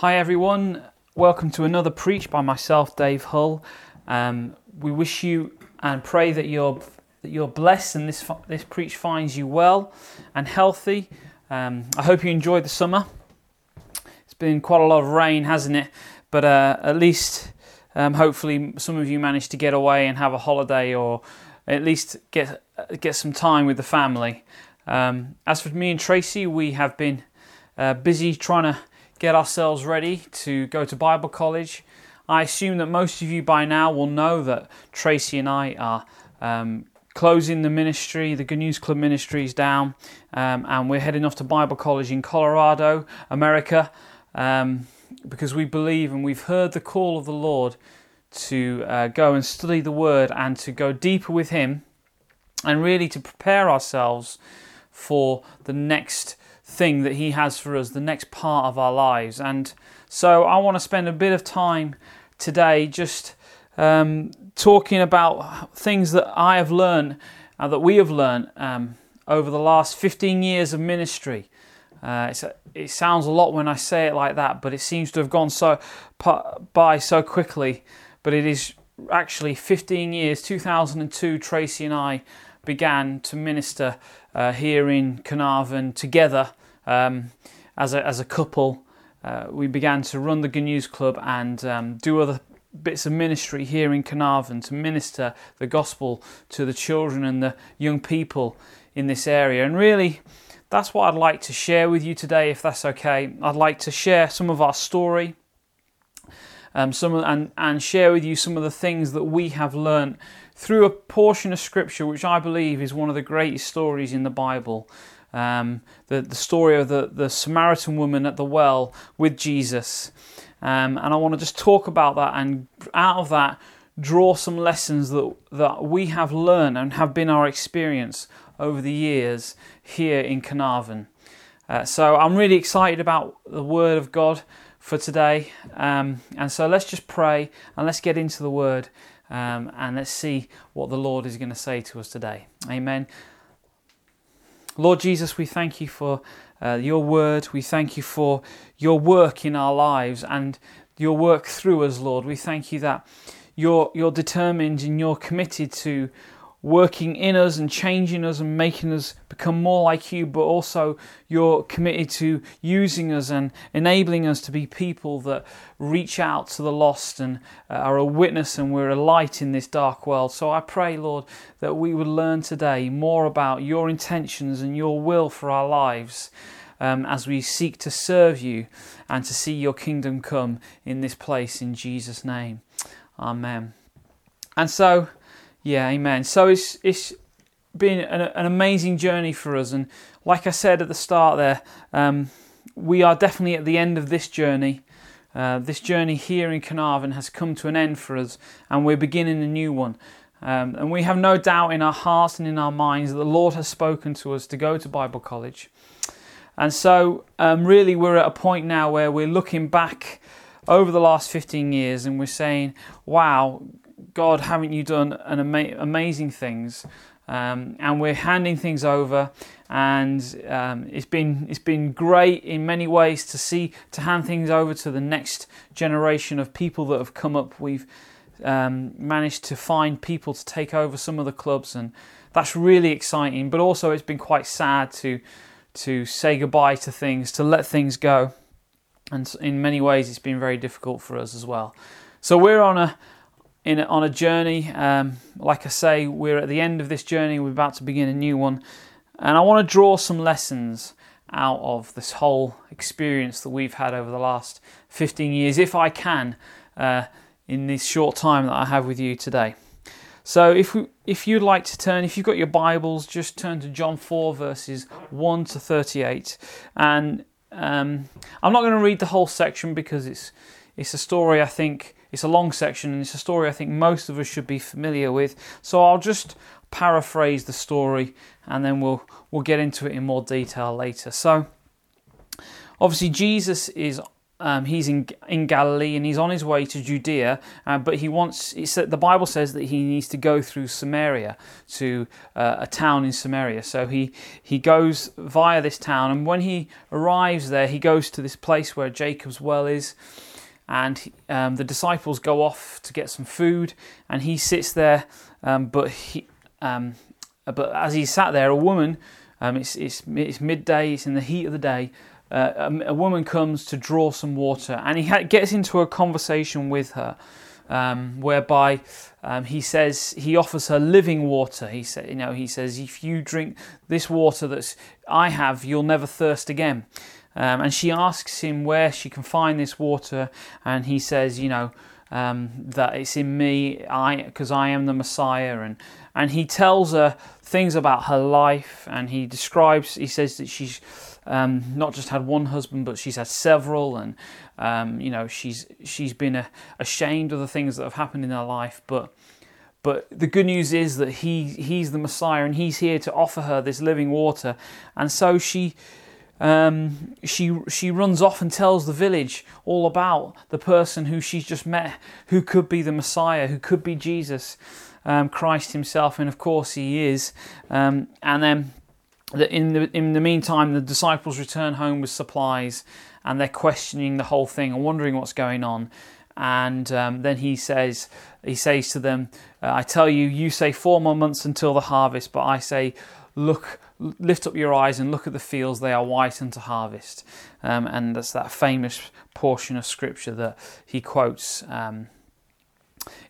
Hi everyone, welcome to another preach by myself, Dave Hull. Um, we wish you and pray that you're that you're blessed and this this preach finds you well and healthy. Um, I hope you enjoyed the summer. It's been quite a lot of rain, hasn't it? But uh, at least, um, hopefully, some of you managed to get away and have a holiday, or at least get get some time with the family. Um, as for me and Tracey, we have been uh, busy trying to get ourselves ready to go to Bible college. I assume that most of you by now will know that Tracey and I are um, closing the ministry, the Good News Club ministry is down, um, and we're heading off to Bible college in Colorado, America, um, because we believe and we've heard the call of the Lord to uh, go and study the Word and to go deeper with Him, and really to prepare ourselves for the next thing that He has for us, the next part of our lives. And so I want to spend a bit of time today just um, talking about things that I have learned, uh, that we have learned um, over the last 15 years of ministry. Uh, it sounds a lot when I say it like that, but it seems to have gone so by so quickly. But it is actually 15 years. 2002, Tracey and I began to minister uh, here in Carnarvon together um, as, a, as a couple. Uh, we began to run the Good Club and um, do other bits of ministry here in Carnarvon to minister the gospel to the children and the young people in this area. And really, that's what I'd like to share with you today, if that's okay. I'd like to share some of our story. Um, some and, and share with you some of the things that we have learned through a portion of scripture which I believe is one of the greatest stories in the Bible. Um, the, the story of the, the Samaritan woman at the well with Jesus. Um, and I want to just talk about that and out of that draw some lessons that, that we have learned and have been our experience over the years here in Carnarvon. Uh, so I'm really excited about the Word of God for today. Um, and so let's just pray and let's get into the Word um, and let's see what the Lord is going to say to us today. Amen. Lord Jesus, we thank you for uh, your word. We thank you for your work in our lives and your work through us, Lord. We thank you that you're, you're determined and you're committed to working in us and changing us and making us become more like you, but also you're committed to using us and enabling us to be people that reach out to the lost and uh, are a witness and we're a light in this dark world. So I pray, Lord, that we would learn today more about your intentions and your will for our lives. Um, as we seek to serve you and to see your kingdom come in this place in Jesus' name. Amen. And so, yeah, amen. So it's it's been an, an amazing journey for us, and like I said at the start, there, um, we are definitely at the end of this journey. Uh, this journey here in Carnarvon has come to an end for us, and we're beginning a new one. Um, and we have no doubt in our hearts and in our minds that the Lord has spoken to us to go to Bible college. And so, um, really, we're at a point now where we're looking back over the last 15 years and we're saying, wow, God, haven't you done an ama- amazing things? Um, and we're handing things over, and um, it's been it's been great in many ways to see to hand things over to the next generation of people that have come up. We've um, managed to find people to take over some of the clubs, and that's really exciting. But also, it's been quite sad to to say goodbye to things, to let things go, and in many ways, it's been very difficult for us as well. So we're on a in on a journey. Um, like I say, we're at the end of this journey. We're about to begin a new one, and I want to draw some lessons out of this whole experience that we've had over the last 15 years, if I can, uh, in this short time that I have with you today. So, if we, if you'd like to turn, if you've got your Bibles, just turn to John 4 verses 1 to 38, and um, I'm not going to read the whole section because it's it's a story I think it's a long section and it's a story I think most of us should be familiar with. So I'll just paraphrase the story and then we'll we'll get into it in more detail later. So obviously Jesus is um, he's in in Galilee and he's on his way to Judea, uh, but he wants. the Bible says that he needs to go through Samaria to uh, a town in Samaria. So he he goes via this town, and when he arrives there, he goes to this place where Jacob's well is, and um, the disciples go off to get some food, and he sits there. Um, but he, um, but as he sat there, a woman. Um, it's, it's, it's midday. It's in the heat of the day uh, a, a, woman comes to draw some water, and he ha- gets into a conversation with her, um, whereby um, he says he offers her living water. He said, you know, he says, if you drink this water that I have, you'll never thirst again. Um, and she asks him where she can find this water, and he says, you know, um, that it's in me, I because I am the Messiah, and and he tells her things about her life, and he describes. He says that she's um, not just had one husband, but she's had several, and um, you know she's she's been a, ashamed of the things that have happened in her life. But but the good news is that he he's the Messiah, and he's here to offer her this living water, and so she. Um, she she runs off and tells the village all about the person who she's just met, who could be the Messiah, who could be Jesus, um, Christ Himself, and of course He is. Um, and then that in the in the meantime the disciples return home with supplies and they're questioning the whole thing and wondering what's going on and um, then he says he says to them uh, i tell you you say four more months until the harvest but i say look lift up your eyes and look at the fields. They are white unto harvest. Um, and that's that famous portion of scripture that he quotes um,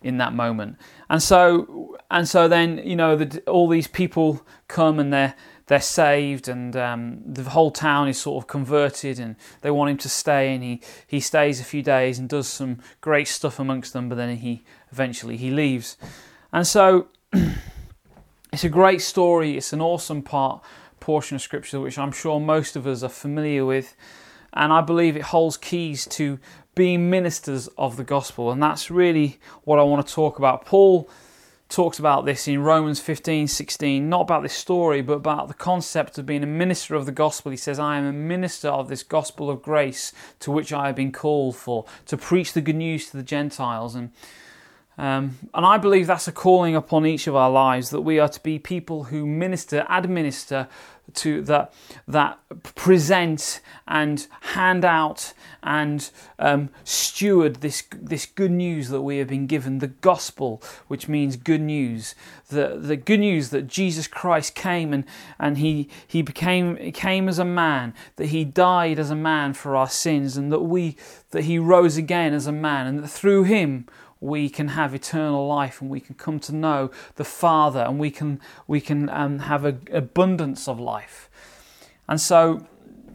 in that moment. And so and so then you know the, all these people come and they're they're saved and um, the whole town is sort of converted and they want him to stay. And he, he stays a few days and does some great stuff amongst them but then he eventually he leaves. And so it's a great story it's an awesome part portion of scripture which i'm sure most of us are familiar with and i believe it holds keys to being ministers of the gospel and that's really what i want to talk about paul talks about this in Romans 15 16, not about this story, but about the concept of being a minister of the gospel. He says, I am a minister of this gospel of grace to which I have been called for, to preach the good news to the Gentiles. And um, and I believe that's a calling upon each of our lives that we are to be people who minister, administer to that that present and hand out and um, steward this this good news that we have been given, the gospel, which means good news, the the good news that Jesus Christ came and and he he became came as a man, that he died as a man for our sins, and that we that he rose again as a man, and that through him we can have eternal life and we can come to know the Father and we can we can um, have an abundance of life. And so,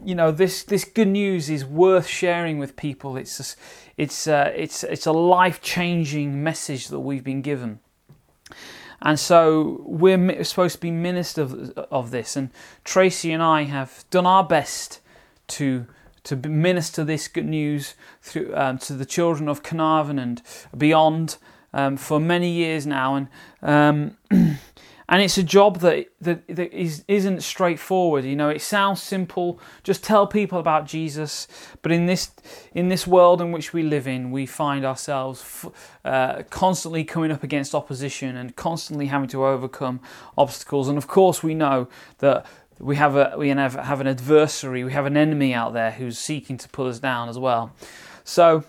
you know, this this good news is worth sharing with people. It's just, it's uh, it's it's a life changing message that we've been given. And so we're supposed to be ministers of, of this. And Tracey and I have done our best to to minister this good news through, um, to the children of Carnarvon and beyond um, for many years now, and um, and it's a job that that, that is, isn't straightforward. You know, it sounds simple. Just tell people about Jesus, but in this in this world in which we live in, we find ourselves uh, constantly coming up against opposition and constantly having to overcome obstacles. And of course, we know that we have a we have, have an adversary, we have an enemy out there who's seeking to pull us down as well. So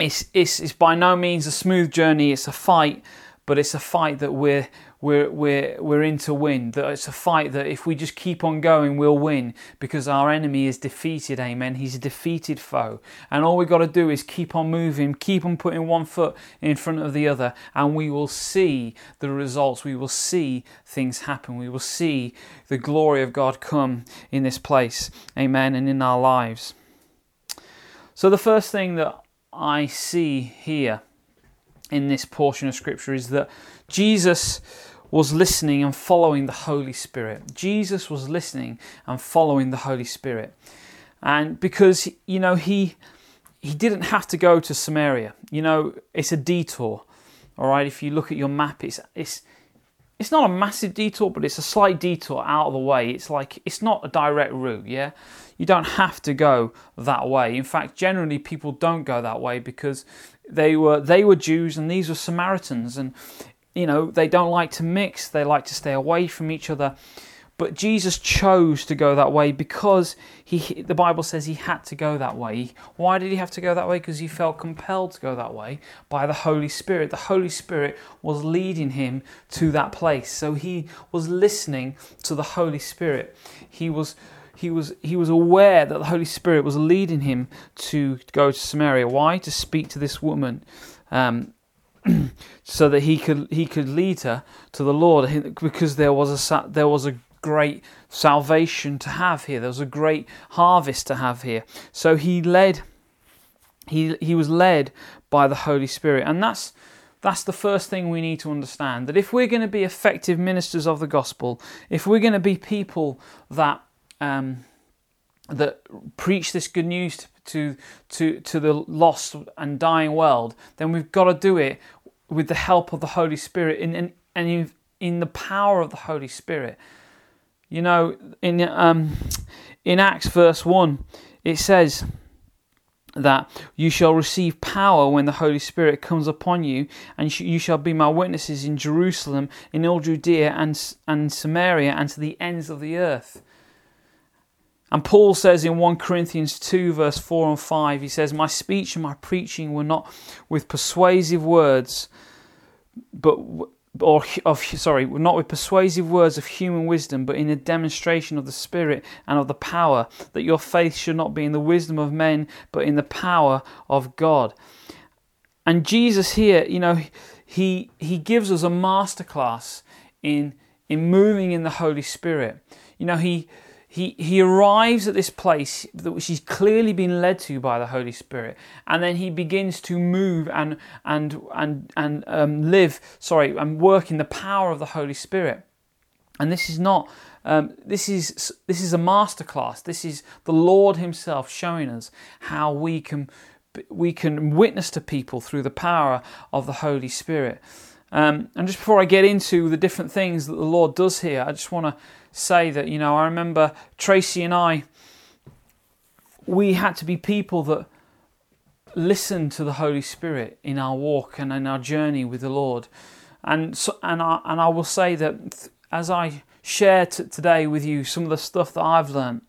it's it's it's by no means a smooth journey. It's a fight, but it's a fight that we're we're we're we're in to win. That it's a fight that if we just keep on going, we'll win because our enemy is defeated. Amen. He's a defeated foe, and all we've got to do is keep on moving, keep on putting one foot in front of the other, and we will see the results. We will see things happen. We will see the glory of God come in this place. Amen. And in our lives. So the first thing that I see here in this portion of scripture is that Jesus was listening and following the Holy Spirit. Jesus was listening and following the Holy Spirit. And because, you know, he he didn't have to go to Samaria. You know, it's a detour. All right, if you look at your map, it's it's it's not a massive detour, but it's a slight detour out of the way. It's like it's not a direct route, yeah. You don't have to go that way. In fact, generally people don't go that way because they were they were Jews and these were Samaritans, and you know they don't like to mix. They like to stay away from each other. But Jesus chose to go that way because he, the Bible says he had to go that way. Why did he have to go that way? Because he felt compelled to go that way by the Holy Spirit. The Holy Spirit was leading him to that place. So he was listening to the Holy Spirit. He was he was he was aware that the Holy Spirit was leading him to go to Samaria. Why? To speak to this woman. Um, so that he could he could lead her to the Lord because there was a there was a great salvation to have here. There was a great harvest to have here. So he led he he was led by the Holy Spirit. And that's that's the first thing we need to understand that if we're going to be effective ministers of the gospel, if we're going to be people that um, that preach this good news to, to to the lost and dying world, then we've got to do it with the help of the Holy Spirit and in, in, in the power of the Holy Spirit. You know, in um, in Acts verse one, it says that you shall receive power when the Holy Spirit comes upon you, and you shall be my witnesses in Jerusalem, in all Judea and and Samaria, and to the ends of the earth. And Paul says in 1 Corinthians 2, verse 4 and 5, he says, My speech and my preaching were not with persuasive words, but or of sorry, not with persuasive words of human wisdom, but in a demonstration of the Spirit and of the power, that your faith should not be in the wisdom of men, but in the power of God. And Jesus here, you know, he he gives us a masterclass in in moving in the Holy Spirit. You know, he he, he arrives at this place which he's clearly been led to by the Holy Spirit, and then he begins to move and and and and um, live, sorry, and work in the power of the Holy Spirit. And this is not um, this is this is a masterclass. This is the Lord Himself showing us how we can we can witness to people through the power of the Holy Spirit. Um, and just before I get into the different things that the Lord does here, I just want to say that, you know, I remember Tracey and I, we had to be people that listened to the Holy Spirit in our walk and in our journey with the Lord. And, so, and, I, and I will say that as I share t- today with you some of the stuff that I've learned,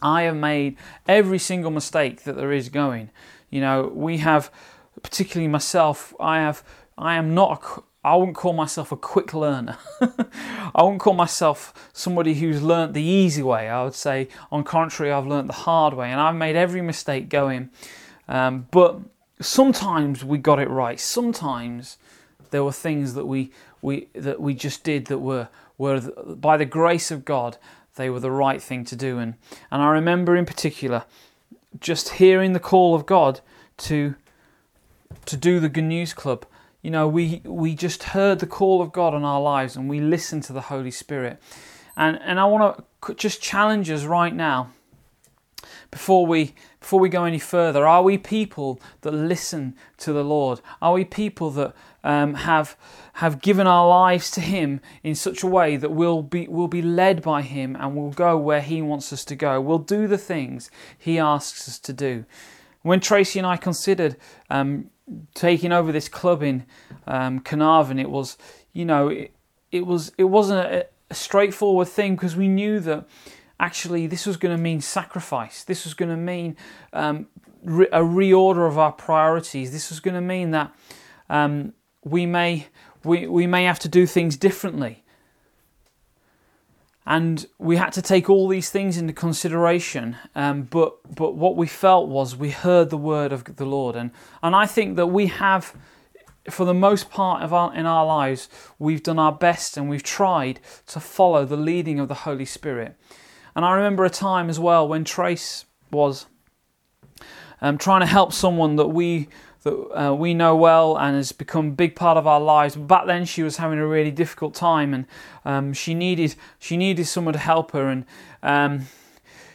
I have made every single mistake that there is going. You know, we have, particularly myself, I have, I am not I wouldn't call myself a quick learner. I wouldn't call myself somebody who's learnt the easy way. I would say, on contrary, I've learnt the hard way, and I've made every mistake going. Um, but sometimes we got it right. Sometimes there were things that we we that we just did that were were by the grace of God they were the right thing to do. And and I remember in particular just hearing the call of God to to do the Good News Club you know, we, we just heard the call of God on our lives and we listened to the Holy Spirit. And, and I want to just challenge us right now before we before we go any further. Are we people that listen to the lord? Are we people that um, have have given our lives to him in such a way that we'll be we'll be led by him and we'll go where he wants us to go? We'll do the things he asks us to do. When tracey and i considered um, taking over this club in um, Carnarvon, it was, you know, it, it was it wasn't a, a straightforward thing because we knew that actually this was going to mean sacrifice. This was going to mean um, re- a reorder of our priorities. This was going to mean that um, we may we, we may have to do things differently. And we had to take all these things into consideration. Um, but but what we felt was we heard the word of the Lord, and and I think that we have for the most part of our, in our lives, we've done our best and we've tried to follow the leading of the Holy Spirit. And I remember a time as well when Trace was um, trying to help someone that we that uh, we know well and has become a big part of our lives. But back then, she was having a really difficult time, and um, she needed she needed someone to help her, and um,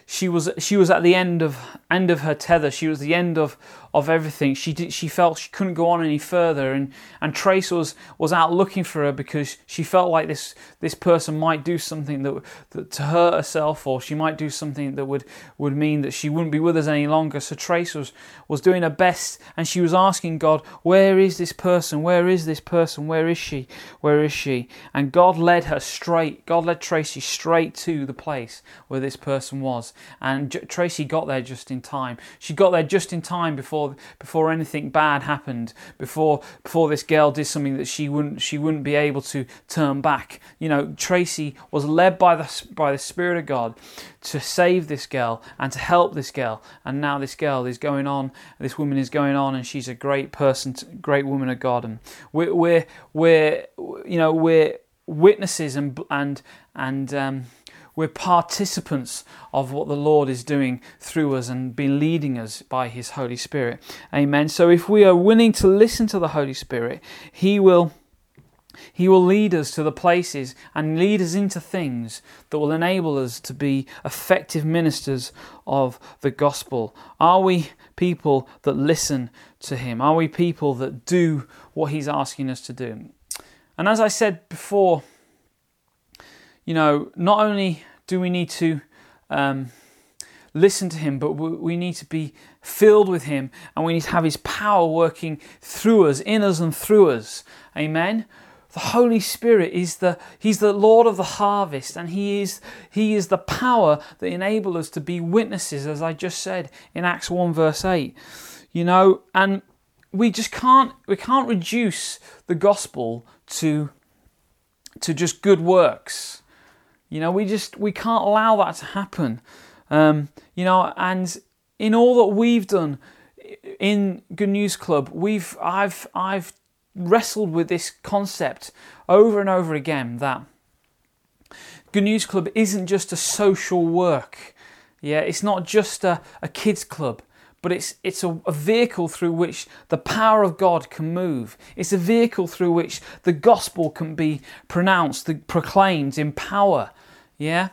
she was she was at the end of end of her tether. She was the end of of everything. She did, she felt she couldn't go on any further, and and Trace was was out looking for her because she felt like this this person might do something that, that to hurt herself, or she might do something that would would mean that she wouldn't be with us any longer. So Trace was was doing her best, and she was asking God, "Where is this person? Where is this person? Where is she? Where is she?" And God led her straight. God led Tracey straight to the place where this person was, and Tracey got there just in time. She got there just in time before before before anything bad happened, before before this girl did something that she wouldn't she wouldn't be able to turn back. You know, Tracey was led by the by the Spirit of God to save this girl and to help this girl, and now this girl is going on. This woman is going on, and she's a great person, great woman of God, and we're we're, we're you know we're witnesses and and and um, we're participants of what the Lord is doing through us and be leading us by His Holy Spirit. Amen. So if we are willing to listen to the Holy Spirit, He will. He will lead us to the places and lead us into things that will enable us to be effective ministers of the gospel. Are we people that listen to Him? Are we people that do what He's asking us to do? And as I said before, you know, not only do we need to um, listen to Him, but we need to be filled with Him and we need to have His power working through us, in us, and through us. Amen. The Holy Spirit is the He's the Lord of the harvest, and He is He is the power that enables us to be witnesses, as I just said in Acts 1 verse 8. You know, and we just can't we can't reduce the gospel to to just good works. You know, we just we can't allow that to happen. Um, you know, and in all that we've done in Good News Club, we've I've I've wrestled with this concept over and over again that Good News Club isn't just a social work. Yeah, it's not just a, a kids club but it's, it's a, a, vehicle through which the power of God can move. It's a vehicle through which the gospel can be pronounced, the, proclaimed in power. Yeah?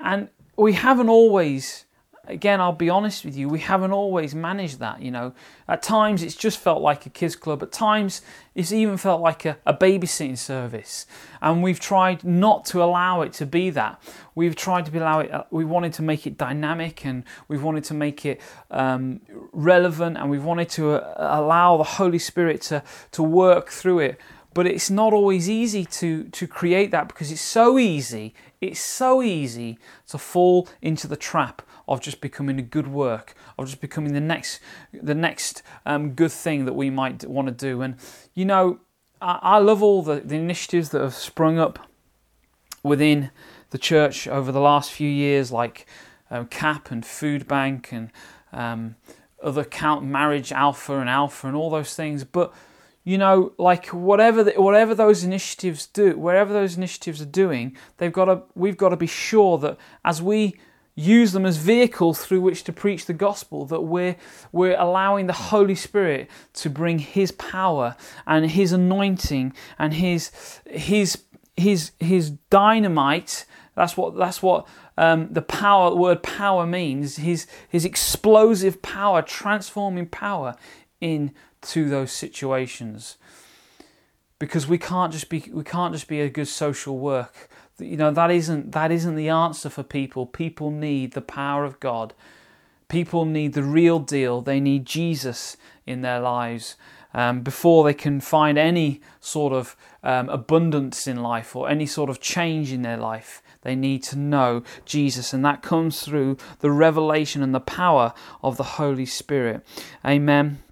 And we haven't always, again, I'll be honest with you, we haven't always managed that. You know, at times it's just felt like a kids' club, at times it's even felt like a, a babysitting service. And we've tried not to allow it to be that. We've tried to allow it, uh, we wanted to make it dynamic and we've wanted to make it um, relevant and we've wanted to uh, allow the Holy Spirit to, to work through it but it's not always easy to to create that because it's so easy it's so easy to fall into the trap of just becoming a good work of just becoming the next the next um, good thing that we might want to do. And you know I, I love all the, the initiatives that have sprung up within the church over the last few years like um, cap and food bank and um, other count marriage alpha and alpha and all those things. But you know, like whatever the, whatever those initiatives do, wherever those initiatives are doing, they've got to we've got to be sure that as we use them as vehicles through which to preach the gospel, that we're we're allowing the Holy Spirit to bring His power and His anointing and His His His His dynamite. That's what that's what um, the power word power means. His His explosive power, transforming power in to those situations. Because we can't just be we can't just be a good social work. You know that isn't that isn't the answer for people. People need the power of god. People need the real deal. They need jesus in their lives um, before they can find any sort of um, abundance in life or any sort of change in their life. They need to know jesus and that comes through the revelation and the power of the holy spirit. Amen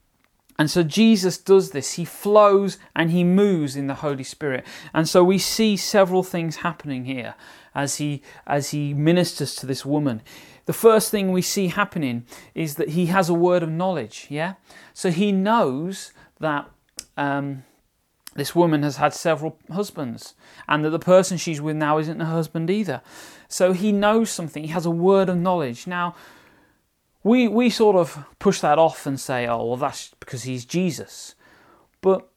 and so Jesus does this. He flows and he moves in the Holy Spirit. And so we see several things happening here as he as he ministers to this woman. The first thing we see happening is that he has a word of knowledge, yeah? So he knows that um, this woman has had several husbands and that the person she's with now isn't her husband either. So he knows something, he has a word of knowledge. Now, we, we sort of push that off and say, oh, well, that's because he's Jesus. But,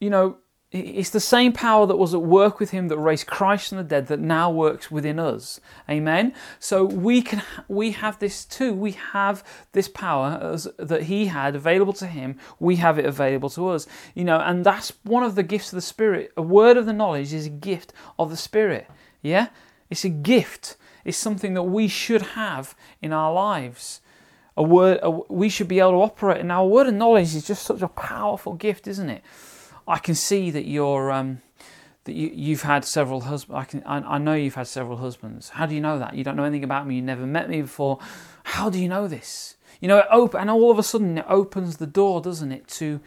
you know, it's the same power that was at work with him that raised Christ from the dead that now works within us. Amen. So we can we have this too. We have this power as, that he had available to him. We have it available to us. You know, and that's one of the gifts of the Spirit. A word of the knowledge is a gift of the Spirit. Yeah, it's a gift. It's something that we should have in our lives. A word a, we should be able to operate. And our word of knowledge is just such a powerful gift, isn't it? I can see that you're um, that you, you've had several husbands. I can I, I know you've had several husbands. How do you know that? You don't know anything about me. You never met me before. How do you know this? You know, it open and all of a sudden it opens the door, doesn't it, to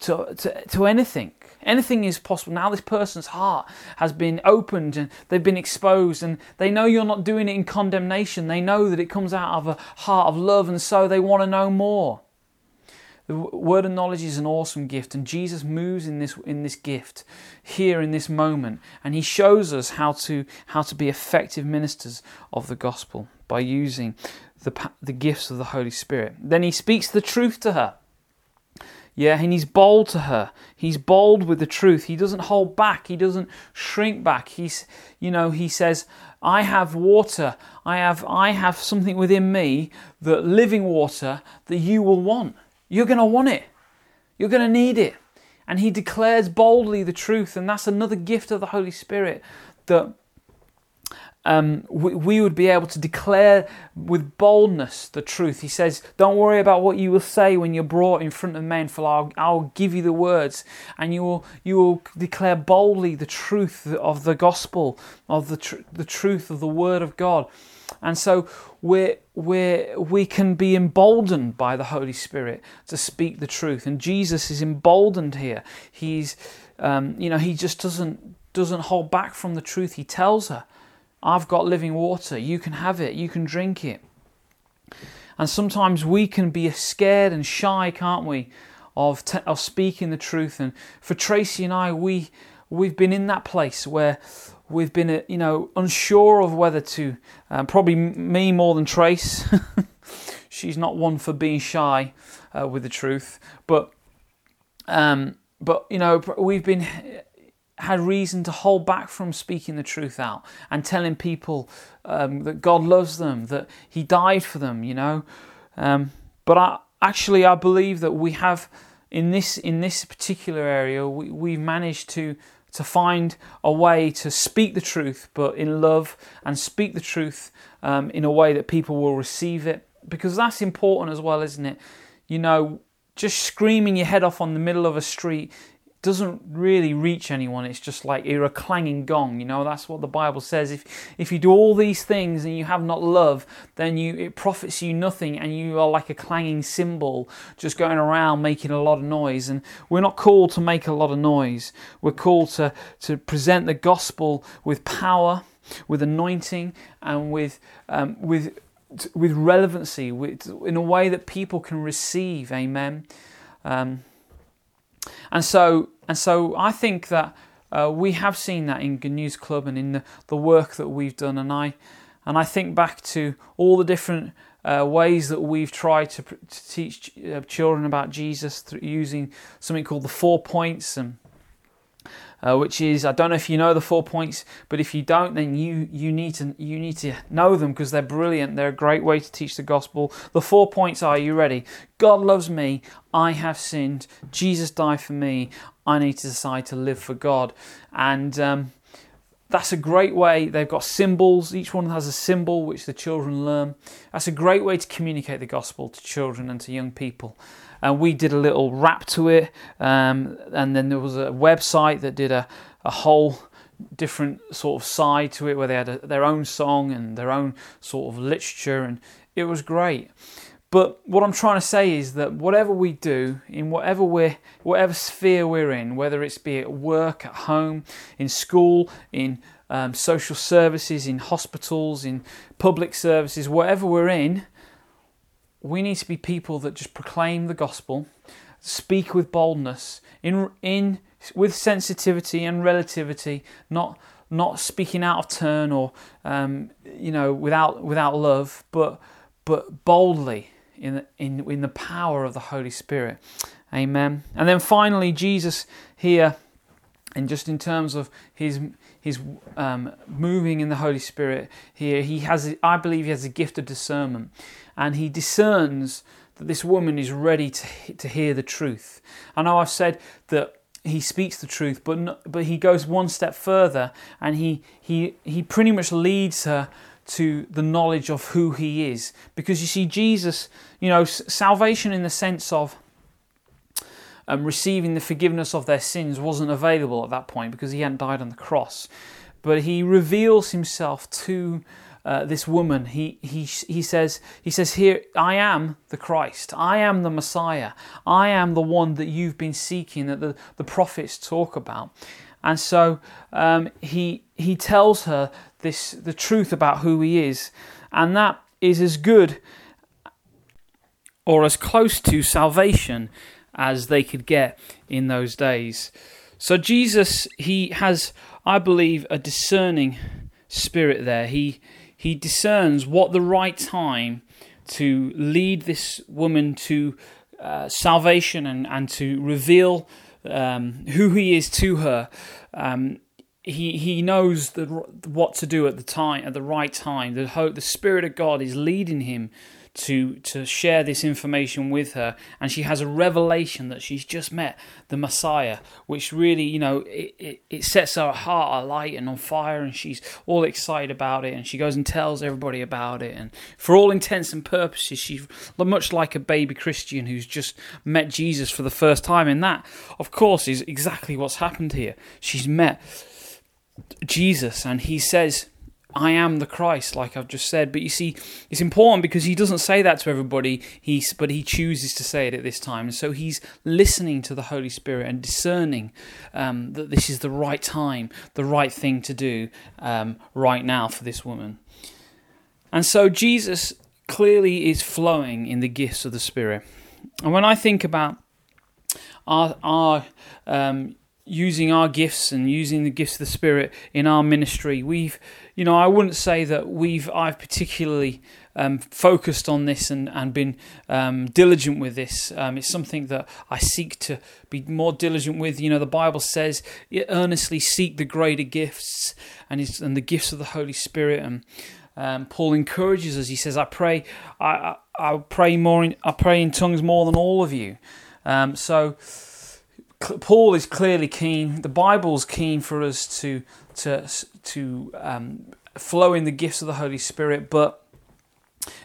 to to, to anything. Anything is possible. Now this person's heart has been opened and they've been exposed and they know you're not doing it in condemnation. They know that it comes out of a heart of love and so they want to know more. The word of knowledge is an awesome gift, and Jesus moves in this in this gift here in this moment, and He shows us how to how to be effective ministers of the gospel by using the the gifts of the Holy Spirit. Then He speaks the truth to her. Yeah, and he's bold to her. He's bold with the truth. He doesn't hold back. He doesn't shrink back. He's, you know, he says, "I have water. I have, I have something within me, that living water that you will want." You're going to want it. You're going to need it. And he declares boldly the truth. And that's another gift of the Holy Spirit that um, we, we, would be able to declare with boldness the truth. He says, Don't worry about what you will say when you're brought in front of men, for I'll, I'll give you the words, and you will, you will declare boldly the truth of the gospel, of the, tr- the truth of the word of God. And so we we we can be emboldened by the Holy Spirit to speak the truth. And Jesus is emboldened here. He's, um, you know, he just doesn't doesn't hold back from the truth. He tells her, "I've got living water. You can have it. You can drink it." And sometimes we can be scared and shy, can't we, of te- of speaking the truth. And for Tracey and I, we we've been in that place where we've been, uh, you know, unsure of whether to. Um, probably me more than Trace. She's not one for being shy uh, with the truth, but um, but you know, we've been had reason to hold back from speaking the truth out and telling people um, that God loves them, that He died for them. You know, um, but I actually I believe that we have in this in this particular area we, we've managed to to find a way to speak the truth, but in love, and speak the truth um, in a way that people will receive it. Because that's important as well, isn't it? You know, just screaming your head off on the middle of a street doesn't really reach anyone. It's just like you're a clanging gong. You know, that's what the Bible says. If if you do all these things and you have not love, then you it profits you nothing, and you are like a clanging cymbal, just going around making a lot of noise. And we're not called to make a lot of noise. We're called to to present the gospel with power, with anointing, and with um, with with relevancy, with, in a way that people can receive. Amen. Um, and so, and so I think that uh, we have seen that in Good News Club and in the, the work that we've done. And I, and I think back to all the different uh, ways that we've tried to, to teach uh, children about Jesus through using something called the four points and uh, which is I don't know if you know the four points, but if you don't, then you you need to you need to know them because they're brilliant. They're a great way to teach the gospel. The four points are: you ready? God loves me. I have sinned. Jesus died for me. I need to decide to live for God, and. Um, that's a great way. They've got symbols. Each one has a symbol which the children learn. That's a great way to communicate the gospel to children and to young people and we did a little rap to it. Um, and then there was a website that did a, a whole different sort of side to it where they had a, their own song and their own sort of literature, and it was great. But what I'm trying to say is that whatever we do, in whatever we're, whatever sphere we're in, whether it's be at work, at home, in school, in um, social services, in hospitals, in public services, whatever we're in, we need to be people that just proclaim the gospel, speak with boldness, in in with sensitivity and relativity, not not speaking out of turn or um, you know without without love, but but boldly in the, in in the power of the Holy Spirit. Amen. And then finally, Jesus here and just in terms of his his um, moving in the Holy Spirit here, he has I believe he has a gift of discernment, and he discerns that this woman is ready to to hear the truth. I know I've said that he speaks the truth, but not, but he goes one step further, and he he he pretty much leads her to the knowledge of who he is, because you see Jesus, you know, salvation in the sense of um, receiving the forgiveness of their sins wasn't available at that point because he hadn't died on the cross. But he reveals himself to uh, this woman. He, he, he, says, he says here, I am the Christ. I am the Messiah. I am the one that you've been seeking, that the, the prophets talk about. And so um, he, he tells her this, the truth about who he is. And that is as good or as close to salvation as they could get in those days. So Jesus, he has, I believe, a discerning spirit there. He he discerns what the right time to lead this woman to uh, salvation and, and to reveal um, who he is to her. Um, he he knows the, what to do at the time at the right time. The hope, the spirit of God is leading him to to share this information with her and she has a revelation that she's just met the messiah which really you know it, it, it, sets her heart alight and on fire and she's all excited about it and she goes and tells everybody about it and for all intents and purposes she's much like a baby christian who's just met jesus for the first time and that of course is exactly what's happened here. She's met jesus and he says I am the Christ, like I've just said. But you see, it's important because he doesn't say that to everybody, he's, but he chooses to say it at this time. And so he's listening to the Holy Spirit and discerning um, that this is the right time, the right thing to do um, right now for this woman. And so Jesus clearly is flowing in the gifts of the Spirit. And when I think about our, our um, using our gifts and using the gifts of the Spirit in our ministry, we've you know, I wouldn't say that we've I've particularly um, focused on this and and been um, diligent with this. Um, it's something that I seek to be more diligent with. You know, the Bible says, "Earnestly seek the greater gifts and and the gifts of the Holy Spirit." And um, Paul encourages us. He says, "I pray, I, I, I pray more. In, I pray in tongues more than all of you." Um, so. Paul is clearly keen. The Bible's keen for us to to to um, flow in the gifts of the Holy Spirit, but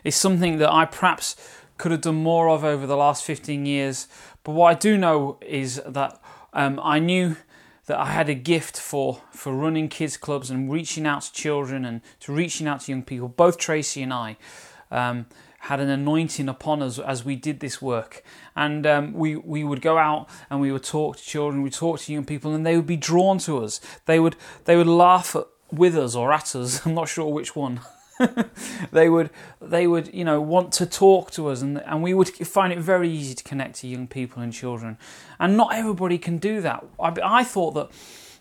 it's something that I perhaps could have done more of over the last 15 years. But what I do know is that um, I knew that I had a gift for, for running kids clubs and reaching out to children and to reaching out to young people. Both Tracey and I um, had an anointing upon us as we did this work. And um, we, we would go out and we would talk to children, we talk to young people, and they would be drawn to us. They would, they would laugh at, with us or at us, I'm not sure which one. they would they would you know want to talk to us and and we would find it very easy to connect to young people and children and not everybody can do that I, I thought that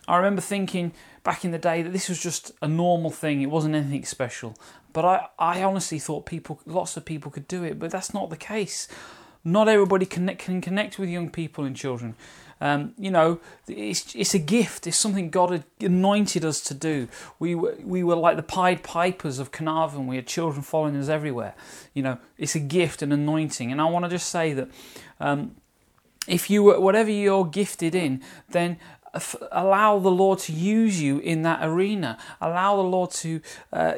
I remember thinking back in the day that this was just a normal thing it wasn't anything special but I, I honestly thought people, lots of people could do it, but that's not the case. Not everybody can, connect with young people and children. Um, you know, it's it's a gift. It's something God had anointed us to do. We were we were like the Pied Pipers of Carnarvon. We had children following us everywhere. You know, it's a gift, and anointing. And I want to just say that um, if you were whatever you're gifted in, then allow the Lord to use you in that arena. Allow the Lord to uh,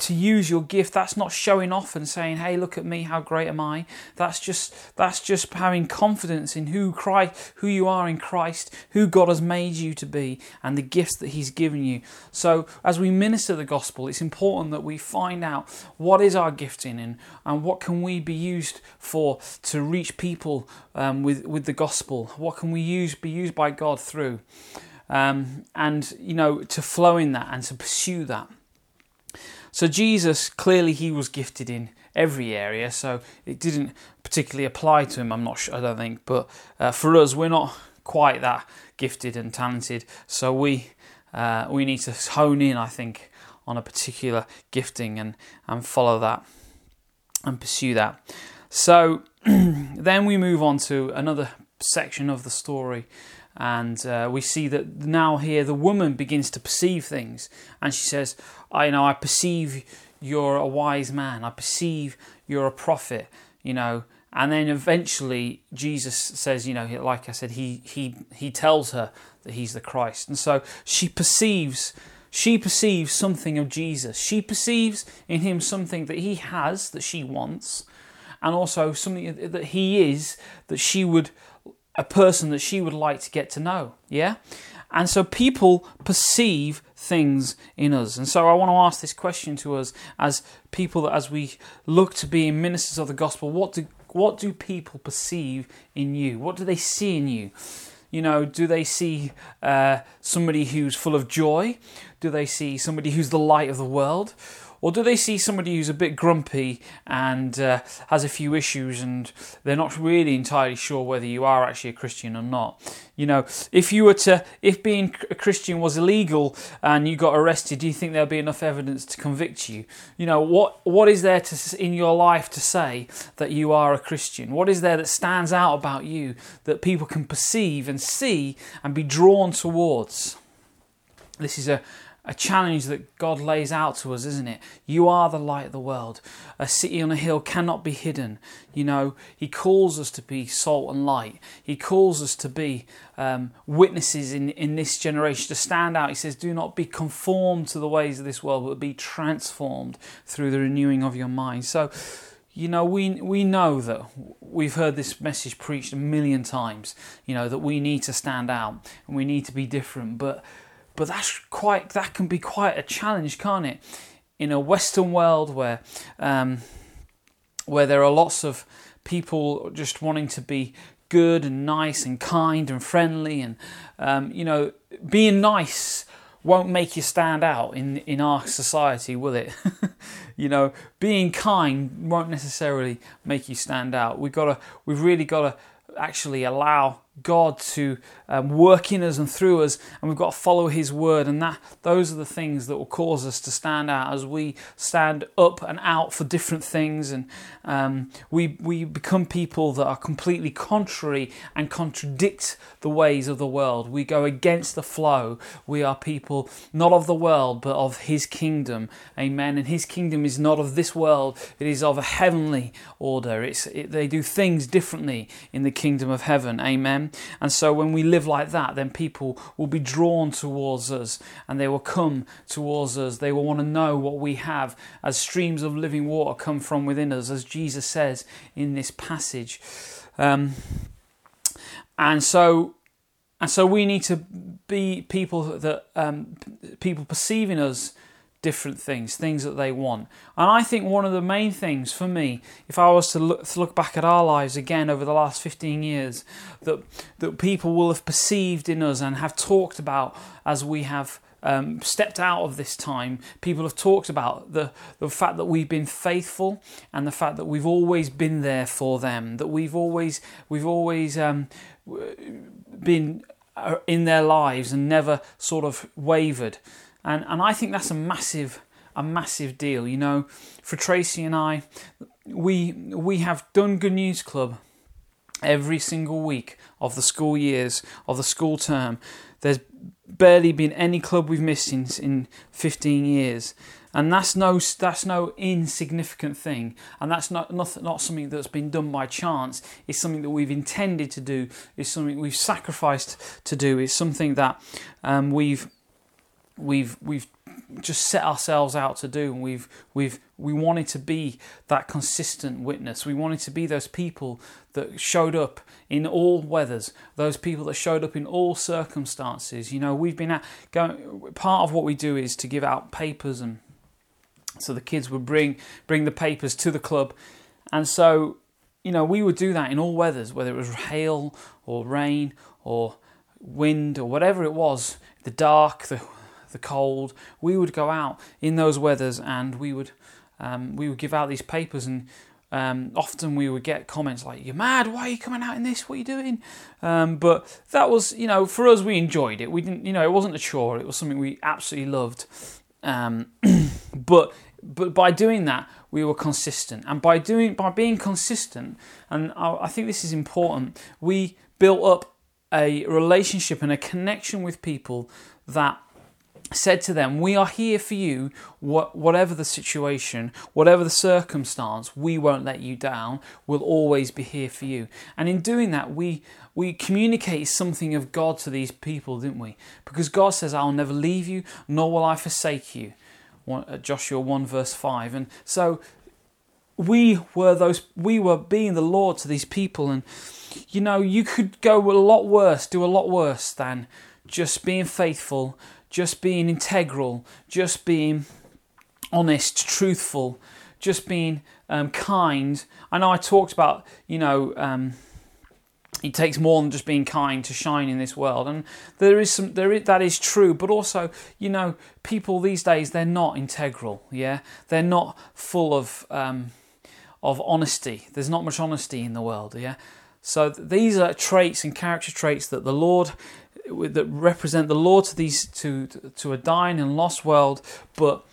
to use your gift that's not showing off and saying hey look at me how great am i. That's just that's just having confidence in who christ who you are in christ who god has made you to be and the gifts that he's given you. So as we minister the gospel it's important that we find out what is our gifting and, and what can we be used for to reach people um, with with the gospel. What can we use be used by god through? Um, and you know to flow in that and to pursue that so Jesus, clearly he was gifted in every area, so it didn't particularly apply to him, I'm not sure, I don't think. But uh, for us, we're not quite that gifted and talented, so we, uh, we need to hone in, I think, on a particular gifting and, and follow that and pursue that. So then we move on to another section of the story. And uh, we see that now here the woman begins to perceive things, and she says, "I know I perceive you're a wise man. I perceive you're a prophet." You know, and then eventually Jesus says, you know, like I said, he he he tells her that he's the Christ, and so she perceives she perceives something of Jesus. She perceives in him something that he has that she wants, and also something that he is that she would, a person that she would like to get to know. Yeah? And so people perceive things in us. And so I want to ask this question to us as people that as we look to be ministers of the gospel, what do what do people perceive in you? What do they see in you? You know, do they see uh, somebody who's full of joy? Do they see somebody who's the light of the world? Or do they see somebody who's a bit grumpy and uh, has a few issues and they're not really entirely sure whether you are actually a Christian or not? You know, if you were to, if being a Christian was illegal and you got arrested, do you think there'll be enough evidence to convict you? You know, what what is there to, in your life to say that you are a Christian? What is there that stands out about you that people can perceive and see and be drawn towards? This is a, a challenge that God lays out to us, isn't it? You are the light of the world. A city on a hill cannot be hidden. You know, He calls us to be salt and light. He calls us to be um, witnesses in, in this generation, to stand out. He says, Do not be conformed to the ways of this world, but be transformed through the renewing of your mind. So, you know, we we know that we've heard this message preached a million times. You know that we need to stand out and we need to be different, but but that's quite that can be quite a challenge, can't it? In a Western world where um, where there are lots of people just wanting to be good and nice and kind and friendly, and um, you know, being nice won't make you stand out in in our society, will it? you know, being kind won't necessarily make you stand out. We've got to, we've really got to actually allow God to um, work in us and through us, and we've got to follow His word. And that those are the things that will cause us to stand out as we stand up and out for different things, and um, we we become people that are completely contrary and contradict the ways of the world. We go against the flow. We are people not of the world, but of His kingdom. Amen. And His kingdom is not of this world; it is of a heavenly order. It's it, they do things differently in the kingdom of heaven. Amen. And so when we live like that, then people will be drawn towards us and they will come towards us. They will want to know what we have as streams of living water come from within us, as Jesus says in this passage. Um, and so and so we need to be people that um, people perceiving us different things, things that they want. And I think one of the main things for me, if I was to look, to look back at our lives again over the last 15 years, that, that people will have perceived in us and have talked about as we have um, stepped out of this time, people have talked about the, the fact that we've been faithful and the fact that we've always been there for them, that we've always, we've always um, been uh, in their lives and never sort of wavered and and I think that's a massive a massive deal. You know, for Tracey and I, we we have done Good News Club every single week of the school years of the school term. There's barely been any club we've missed in in 15 years. And that's no that's no insignificant thing, and that's not not, not something that's been done by chance. It's something that we've intended to do. It's something we've sacrificed to do. It's something that um, we've we've we've just set ourselves out to do and we've we've we wanted to be that consistent witness. We wanted to be those people that showed up in all weathers those people that showed up in all circumstances. You know we've been at going part of what we do is to give out papers and so the kids would bring bring the papers to the club. And so you know we would do that in all weathers whether it was hail or rain or wind or whatever it was the dark the the cold, we would go out in those weathers and we would um, we would give out these papers and um, often we would get comments like "You're mad! Why are you coming out in this? What are you doing?" Um, but that was, you know, for us, we enjoyed it. We didn't, you know, it wasn't a chore. It was something we absolutely loved. Um, but but by doing that, we were consistent, and by doing by being consistent, and I, I think this is important. We built up a relationship and a connection with people that said to them, We are here for you, whatever the situation, whatever the circumstance, we won't let you down. We'll always be here for you. And in doing that, we, we communicate something of God to these people, didn't we? Because God says, I'll never leave you, nor will I forsake you. Uh, Joshua 1, verse 5. And so we were those, we were being the Lord to these people. And, you know, you could go a lot worse, do a lot worse than just being faithful just being integral, just being honest, truthful, just being um, kind. I know I talked about, you know, um, it takes more than just being kind to shine in this world, and there is some there is, that is true. But also, you know, people these days they're not integral. Yeah, they're not full of um, of honesty. There's not much honesty in the world. Yeah. So these are traits and character traits that the Lord that represent the law to these to to a dying and lost world, but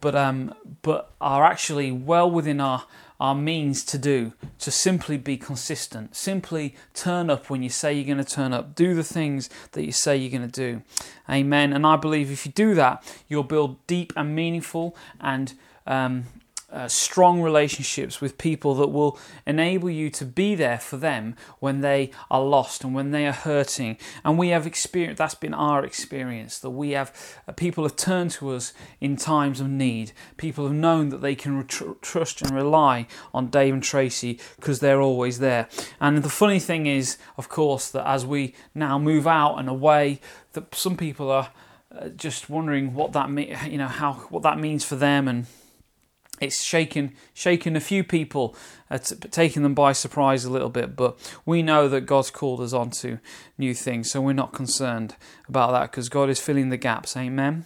but um but are actually well within our our means to do to simply be consistent. Simply turn up when you say you're going to turn up. Do the things that you say you're going to do. Amen. And i believe if you do that you'll build deep and meaningful and um, uh, strong relationships with people that will enable you to be there for them when they are lost and when they are hurting. And we have experienced that's been our experience that we have uh, people have turned to us in times of need. People have known that they can tr- trust and rely on Dave and Tracey because they're always there. And the funny thing is, of course, that as we now move out and away, that some people are. Uh, just wondering what that mean, you know, how what that means for them, and it's shaken shaken a few people, uh, t- taking them by surprise a little bit. But we know that God's called us onto new things, so we're not concerned about that because God is filling the gaps. Amen.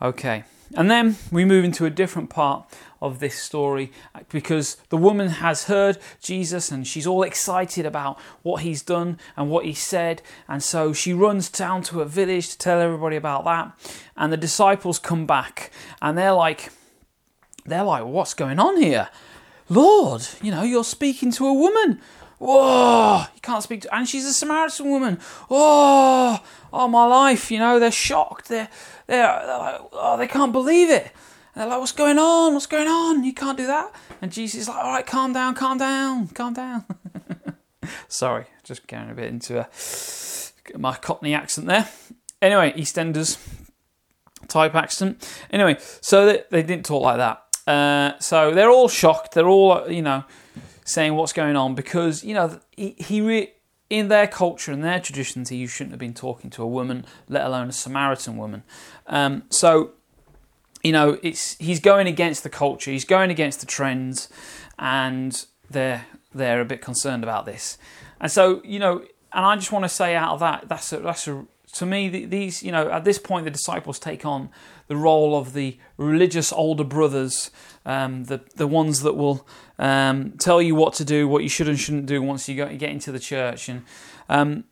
Okay, and then we move into a different part of this story because the woman has heard Jesus and she's all excited about what he's done and what he said. And so she runs down to a village to tell everybody about that. And the disciples come back and they're like, they're like, what's going on here? Lord, you know, you're speaking to a woman. Whoa, you can't speak to, and she's a Samaritan woman. Oh, oh, my life, you know, they're shocked. They're, they're, they're like, oh, they can't believe it. And they're like, what's going on? What's going on? You can't do that. And Jesus is like, all right, calm down, calm down, calm down. Sorry, just going a bit into a, my Cockney accent there. Anyway, EastEnders type accent. Anyway, so they, they didn't talk like that. Uh, so they're all shocked. They're all, you know, saying what's going on because, you know, he, he re- in their culture and their traditions, he shouldn't have been talking to a woman, let alone a Samaritan woman. Um, so, you know, it's he's going against the culture. He's going against the trends, and they're they're a bit concerned about this. And so, you know, and I just want to say out of that, that's a, that's a to me, these, you know, at this point, the disciples take on the role of the religious older brothers, um, the the ones that will um, tell you what to do, what you should and shouldn't do once you get into the church. And um,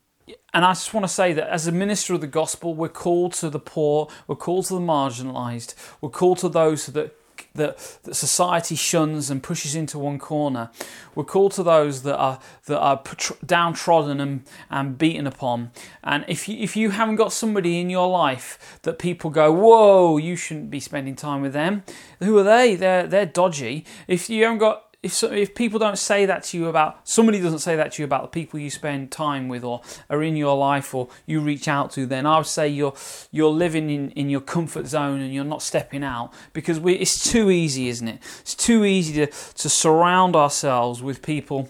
and I just want to say that as a minister of the gospel, we're called to the poor, we're called to the marginalised, we're called to those that that, that society shuns and pushes into one corner. We're called to those that are that are downtrodden and, and beaten upon. And if you if you haven't got somebody in your life that people go, whoa, you shouldn't be spending time with them. Who are they? They're they're dodgy. If you haven't got if so, if people don't say that to you about somebody doesn't say that to you about the people you spend time with or are in your life or you reach out to, then I would say you're you're living in, in your comfort zone and you're not stepping out because we, it's too easy, isn't it? It's too easy to to surround ourselves with people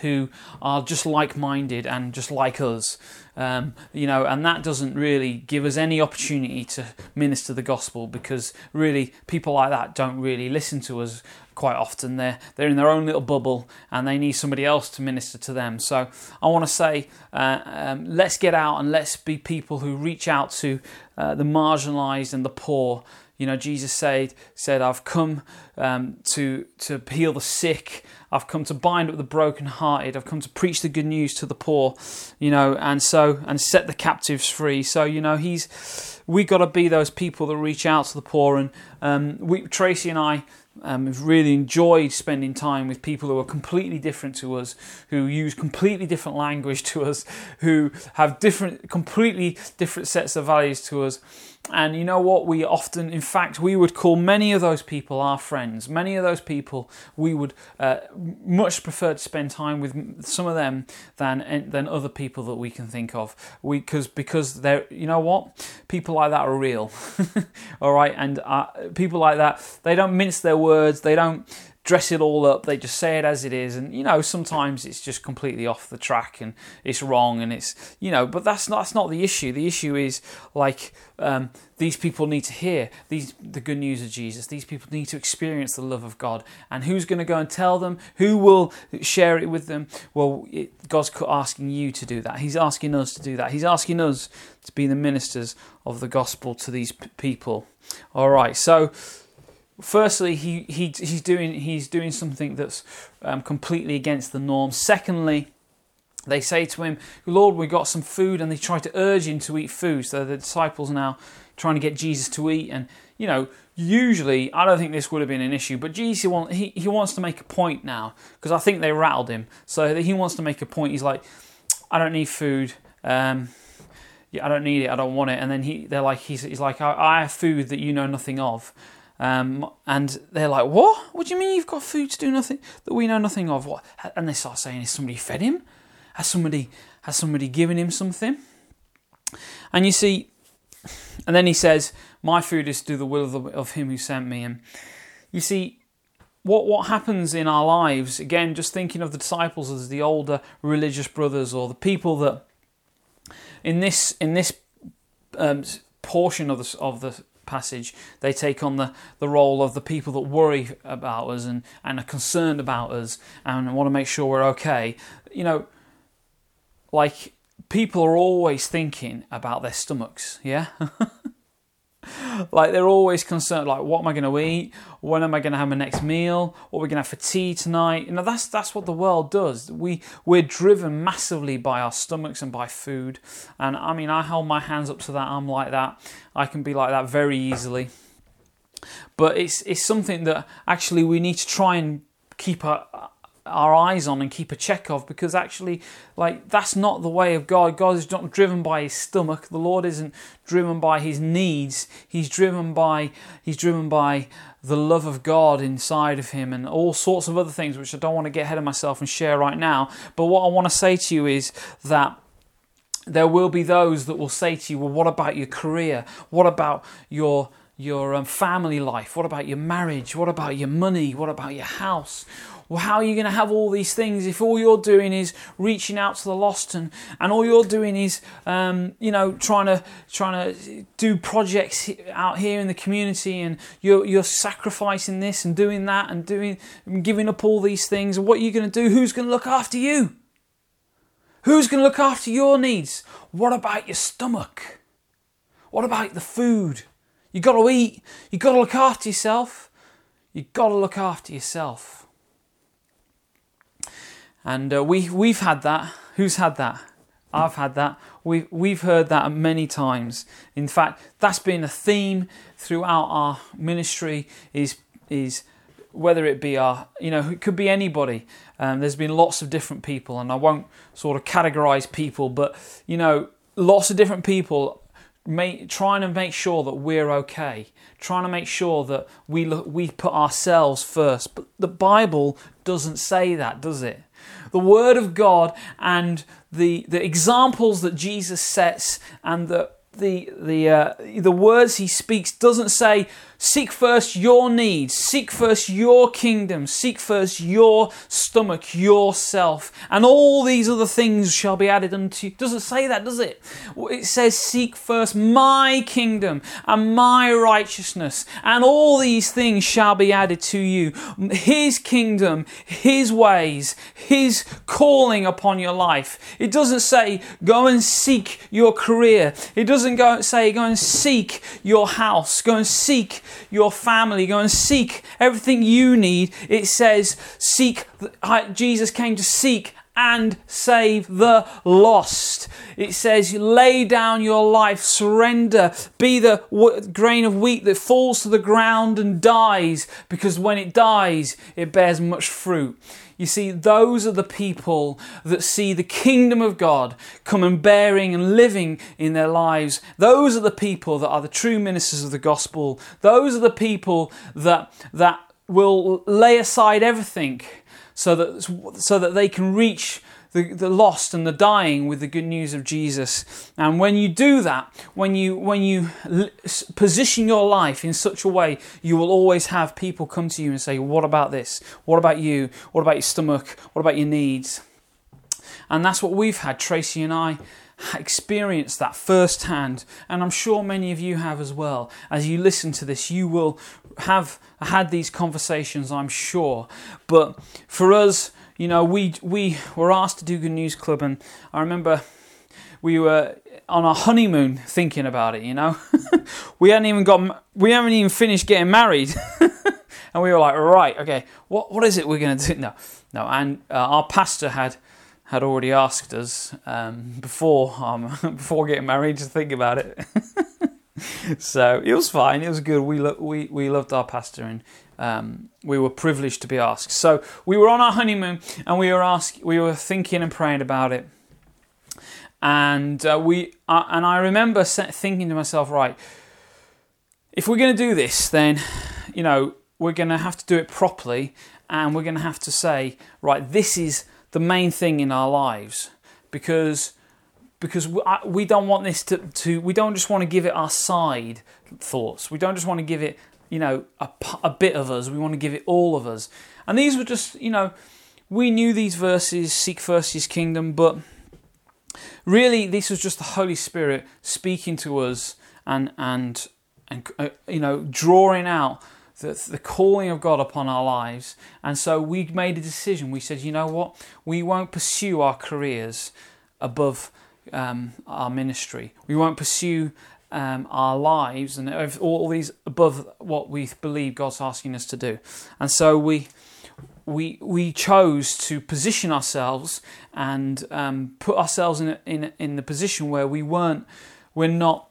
who are just like-minded and just like us. Um, you know, and that doesn't really give us any opportunity to minister the gospel because really people like that don't really listen to us quite often they're they're in their own little bubble and they need somebody else to minister to them. So I want to say, uh, um, let's get out and let's be people who reach out to uh, the marginalised and the poor. You know, Jesus said, said I've come um, to to heal the sick. I've come to bind up the brokenhearted. I've come to preach the good news to the poor. You know, and so and set the captives free. So you know, he's we got to be those people that reach out to the poor and um, we, Tracey and I um, have really enjoyed spending time with people who are completely different to us, who use completely different language to us, who have different, completely different sets of values to us. And you know what? We often, in fact, we would call many of those people our friends. Many of those people we would uh, much prefer to spend time with some of them than than other people that we can think of. We because because they're you know what? People like that are real, all right. And uh, people like that they don't mince their words. They don't dress it all up. They just say it as it is, and you know sometimes it's just completely off the track and it's wrong, and it's you know. But that's not that's not the issue. The issue is like um, these people need to hear these the good news of Jesus. These people need to experience the love of God, and who's going to go and tell them? Who will share it with them? Well, it, God's asking you to do that. He's asking us to do that. He's asking us to be the ministers of the gospel to these p- people. All right, so firstly, he, he he's doing he's doing something that's um, completely against the norm. Secondly, they say to him, "Lord, we got some food," and they try to urge him to eat food. So the disciples are now trying to get Jesus to eat, and you know, usually I don't think this would have been an issue, but Jesus want, he he wants to make a point now because I think they rattled him, so he wants to make a point. He's like, "I don't need food." Um, yeah, I don't need it. I don't want it. And then he, they're like, he's, he's like, I, I have food that you know nothing of. Um, and they're like, "What? What do you mean you've got food to do nothing that we know nothing of?" What? And they start saying, "Has somebody fed him? Has somebody has somebody given him something?" And you see, and then he says, "My food is to do the will of, the, of him who sent me." And you see, what what happens in our lives? Again, just thinking of the disciples as the older religious brothers or the people that in this in this um, portion of the of the passage, they take on the, the role of the people that worry about us and, and are concerned about us and want to make sure we're okay. You know, like people are always thinking about their stomachs, yeah? like they're always concerned like what am i going to eat? When am i going to have my next meal? What are we going to have for tea tonight? You know that's that's what the world does. We we're driven massively by our stomachs and by food. And i mean i hold my hands up to that. I'm like that. I can be like that very easily. But it's it's something that actually we need to try and keep our our eyes on and keep a check of because actually like that's not the way of God. God is not driven by his stomach. The Lord isn't driven by his needs. He's driven by he's driven by the love of God inside of him and all sorts of other things which I don't want to get ahead of myself and share right now. But what I want to say to you is that there will be those that will say to you, well what about your career? What about your your um, family life? What about your marriage? What about your money? What about your house? Well, how are you going to have all these things if all you're doing is reaching out to the lost and, and all you're doing is, um, you know, trying to trying to do projects out here in the community and you're, you're sacrificing this and doing that and doing and giving up all these things. What are you going to do? Who's going to look after you? Who's going to look after your needs? What about your stomach? What about the food? You got to eat. You got to look after yourself. You got to look after yourself. And uh, we, we've had that. Who's had that? I've had that. We've, we've heard that many times. In fact, that's been a theme throughout our ministry is, is whether it be our, you know, it could be anybody. Um, there's been lots of different people, and I won't sort of categorize people, but, you know, lots of different people trying to make sure that we're okay, trying to make sure that we look, we put ourselves first. But the Bible doesn't say that, does it? The Word of God and the, the examples that Jesus sets and the, the, the, uh, the words he speaks doesn't say, Seek first your needs, seek first your kingdom, seek first your stomach, yourself, and all these other things shall be added unto you. Doesn't say that, does it? It says, Seek first my kingdom and my righteousness, and all these things shall be added to you. His kingdom, His ways, His calling upon your life. It doesn't say, Go and seek your career. It doesn't go say, Go and seek your house. Go and seek your family, go and seek everything you need. It says, seek, Jesus came to seek and save the lost. It says, lay down your life, surrender, be the grain of wheat that falls to the ground and dies, because when it dies, it bears much fruit. You see, those are the people that see the kingdom of God come and bearing and living in their lives. Those are the people that are the true ministers of the gospel. Those are the people that, that will lay aside everything so that, so that they can reach the, the lost and the dying with the good news of Jesus. And when you do that, when you, when you position your life in such a way, you will always have people come to you and say, What about this? What about you? What about your stomach? What about your needs? And that's what we've had, Tracey and I experienced that firsthand, and I'm sure many of you have as well. As you listen to this, you will have had these conversations, I'm sure. But for us, you know, we we were asked to do Good News Club, and I remember we were on our honeymoon thinking about it. You know, we hadn't even got we haven't even finished getting married, and we were like, right, okay, what what is it we're to do? No, no, and uh, our pastor had had already asked us um, before um, before getting married to think about it. so it was fine. It was good. We lo- we we loved our pastor and um, we were privileged to be asked. So we were on our honeymoon and we were asked. We were thinking and praying about it. And uh, we uh, and I remember thinking to myself, right, if we're going to do this, then you know we're going to have to do it properly, and we're going to have to say, right, this is the main thing in our lives because because we don't want this to, to we don't just want to give it our side thoughts we don't just want to give it you know a, a bit of us we want to give it all of us and these were just you know we knew these verses seek first his kingdom but really this was just the holy spirit speaking to us and and and uh, you know drawing out the, the calling of God upon our lives. And so we made a decision. We said, you know what? We won't pursue our careers above um, our ministry. We won't pursue um, our lives and all these above what we believe God's asking us to do. And so we we we chose to position ourselves and um, put ourselves in in in the position where we weren't we're not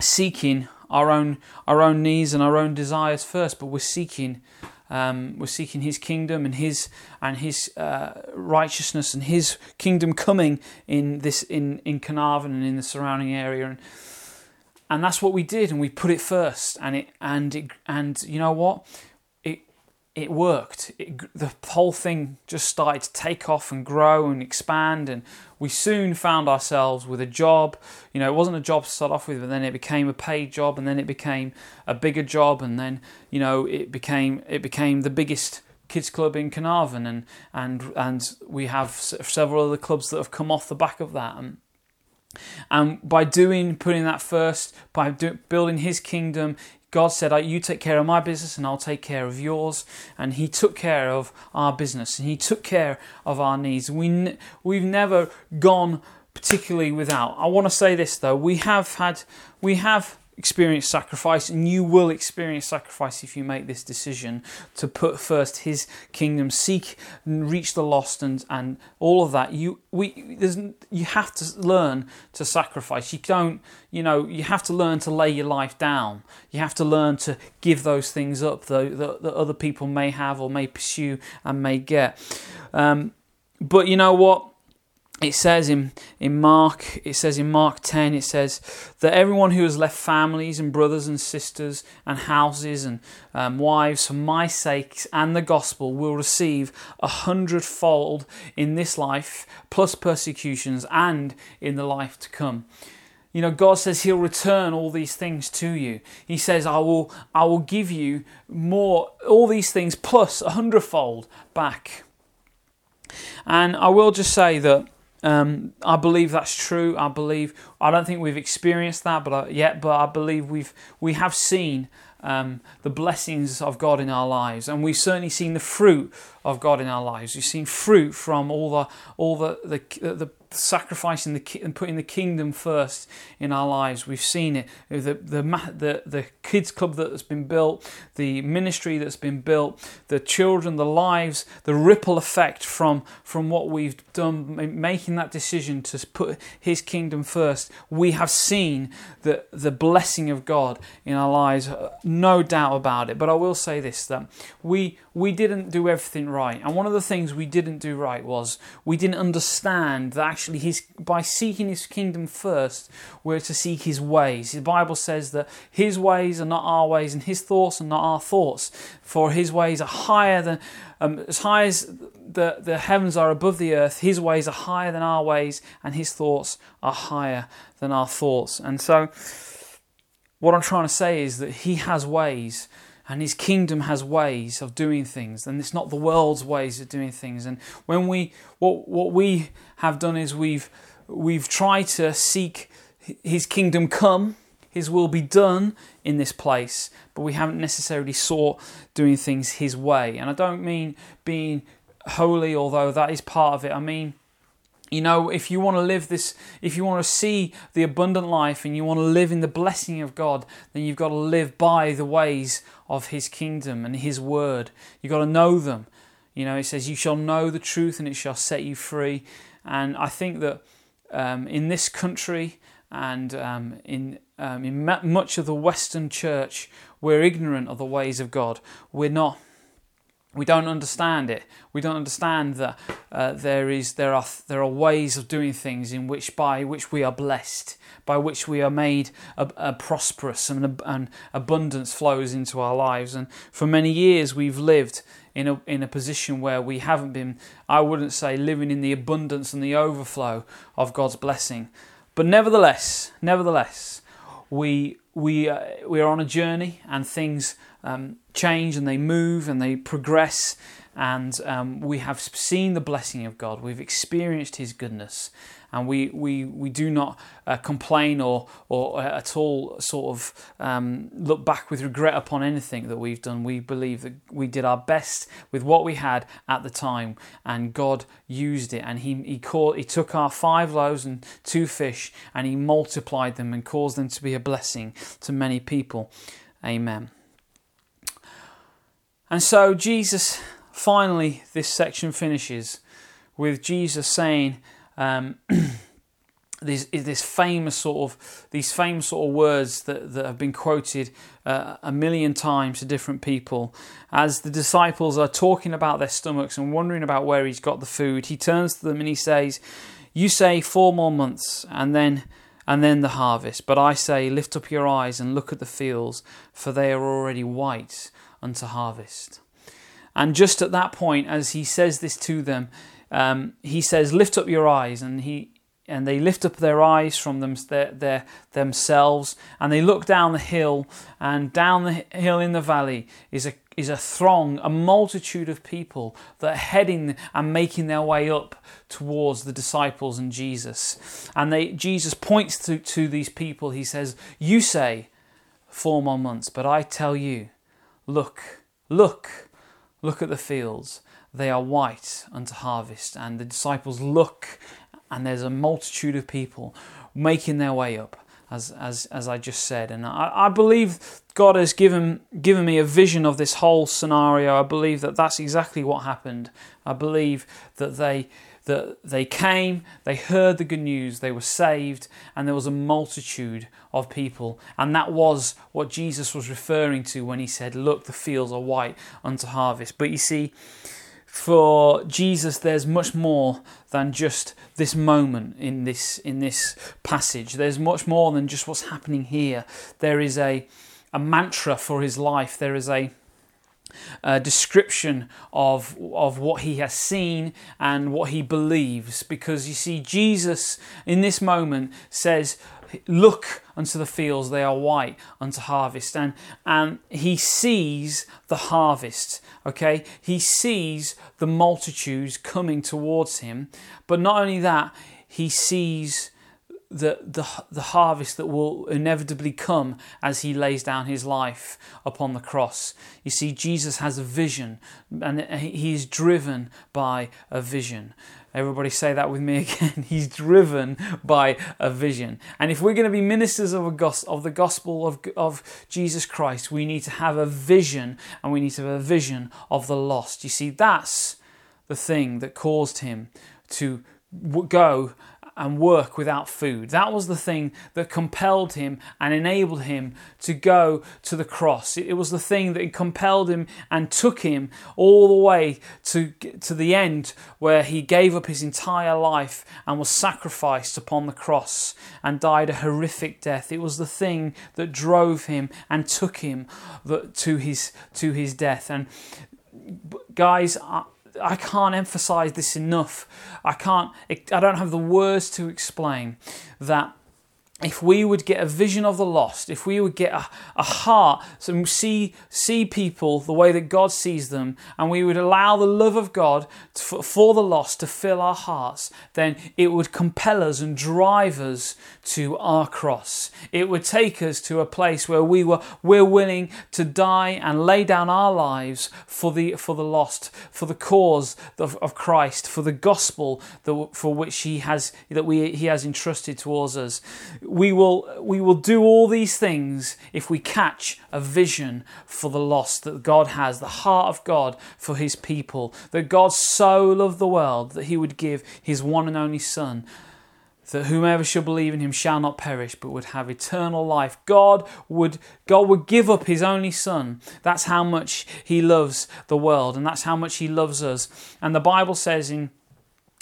seeking our own our own needs and our own desires first, but we're seeking um, we're seeking His kingdom and His and His uh, righteousness and His kingdom coming in this in in Carnarvon and in the surrounding area, and and that's what we did, and we put it first, and it and it and you know what, it it worked. It, the whole thing just started to take off and grow and expand, and we soon found ourselves with a job. You know, it wasn't a job to start off with, but then it became a paid job, and then it became a bigger job, and then you know it became it became the biggest kids club in Carnarvon, and and and we have several other clubs that have come off the back of that. And, and by doing, putting that first, by do, building His kingdom, God said, You take care of my business and I'll take care of yours. And He took care of our business and He took care of our needs. We, we've never gone particularly without. I want to say this though we have had, we have experience sacrifice, and you will experience sacrifice if you make this decision to put first His kingdom, seek and reach the lost, and and all of that. You we there's you have to learn to sacrifice. You don't you know you have to learn to lay your life down. You have to learn to give those things up that, that, that other people may have or may pursue and may get. Um, but you know what? It says in, in Mark, it says in Mark 10, it says that everyone who has left families and brothers and sisters and houses and um, wives for my sake and the gospel will receive a hundredfold in this life, plus persecutions, and in the life to come. You know, God says He'll return all these things to you. He says, I will, I will give you more, all these things plus a hundredfold back. And I will just say that um, I believe that's true. I believe I don't think we've experienced that, but I, yet, but I believe we've we have seen um, the blessings of God in our lives, and we've certainly seen the fruit of God in our lives. We've seen fruit from all the all the the, the sacrificing the and putting the kingdom first in our lives. We've seen it. The, the the the kids club that's been built, the ministry that's been built, the children, the lives, the ripple effect from from what we've done, making that decision to put His kingdom first. We have seen the the blessing of God in our lives, uh, no doubt about it. But I will say this: that we we didn't do everything right, and one of the things we didn't do right was we didn't understand that actually his by seeking his kingdom first, we're to seek his ways. The Bible says that his ways are not our ways, and his thoughts are not our thoughts. For his ways are higher than um, as high as the, the heavens are above the earth, his ways are higher than our ways, and his thoughts are higher than our thoughts. And so what I'm trying to say is that he has ways and his kingdom has ways of doing things and it's not the world's ways of doing things. And when we what what we have done is we've we've tried to seek his kingdom come his will be done in this place but we haven't necessarily sought doing things his way. And i don't mean being holy although that is part of it. I mean you know, if you want to live this, if you want to see the abundant life and you want to live in the blessing of God, then you've got to live by the ways of His kingdom and His word. You've got to know them. You know, it says, You shall know the truth and it shall set you free. And I think that um, in this country and um, in, um, in much of the Western church, we're ignorant of the ways of God. We're not we don't understand it. We don't understand that uh, there is there are there are ways of doing things in which by which we are blessed, by which we are made a, a prosperous and, and abundance flows into our lives. And for many years we've lived in a in a position where we haven't been. I wouldn't say living in the abundance and the overflow of God's blessing, but nevertheless, nevertheless, we we uh, we are on a journey and things um, change and they move and they progress. And um, we have seen the blessing of God. We've experienced His goodness, and we we, we do not uh, complain or or at all sort of um, look back with regret upon anything that we've done. We believe that we did our best with what we had at the time, and God used it. And He He called He took our five loaves and two fish, and He multiplied them and caused them to be a blessing to many people. Amen. And so Jesus, finally, this section finishes with Jesus saying um, this, this famous sort of these famous sort of words that, that have been quoted uh, a million times to different people. As the disciples are talking about their stomachs and wondering about where he's got the food, he turns to them and he says, "You say four more months, and then." and then the harvest. But I say, lift up your eyes and look at the fields, for they are already white unto harvest. And just at that point, as he says this to them, um, he says, "Lift up your eyes," and he and they lift up their eyes from them, their, their, themselves, and they look down the hill, and down the hill in the valley is a is a throng, a multitude of people that are heading and making their way up towards the disciples and Jesus. And they, Jesus points to, to these people. He says, You say four more months, but I tell you, Look, look, look at the fields. They are white unto harvest. And the disciples look, and there's a multitude of people making their way up, as, as, as I just said. And I, I believe God has given, given me a vision of this whole scenario. I believe that that's exactly what happened. I believe that they that they came, they heard the good news, they were saved, and there was a multitude of people. And that was what Jesus was referring to when he said, Look, the fields are white unto harvest. But you see, for Jesus, there's much more than just this moment in this in this passage. There's much more than just what's happening here. There is a a mantra for his life. There is a a description of of what he has seen and what he believes because you see Jesus in this moment says look unto the fields they are white unto harvest and and he sees the harvest okay he sees the multitudes coming towards him but not only that he sees the, the, the harvest that will inevitably come as he lays down his life upon the cross. You see, Jesus has a vision and he is driven by a vision. Everybody say that with me again. He's driven by a vision. And if we're going to be ministers of, a of the gospel of, of Jesus Christ, we need to have a vision and we need to have a vision of the lost. You see, that's the thing that caused him to go and work without food. That was the thing that compelled him and enabled him to go to the cross. It was the thing that compelled him and took him all the way to, to the end where he gave up his entire life and was sacrificed upon the cross and died a horrific death. It was the thing that drove him and took him to his, to his death. And guys, I can't emphasize this enough. I can't, I don't have the words to explain that if we would get a vision of the lost, if we would get a, a heart, so see see people the way that God sees them, and we would allow the love of God to, for the lost to fill our hearts, then it would compel us and drive us to our cross. It would take us to a place where we were we're willing to die and lay down our lives for the for the lost, for the cause of, of Christ, for the gospel that, for which He has that we He has entrusted towards us we will, we will do all these things if we catch a vision for the lost that God has, the heart of God for his people, that God so loved the world that he would give his one and only Son that whomever shall believe in him shall not perish but would have eternal life. God would god would give up his only son. That's how much he loves the world and that's how much he loves us. And the bible says in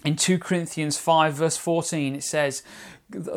in 2 corinthians 5 verse 14 it says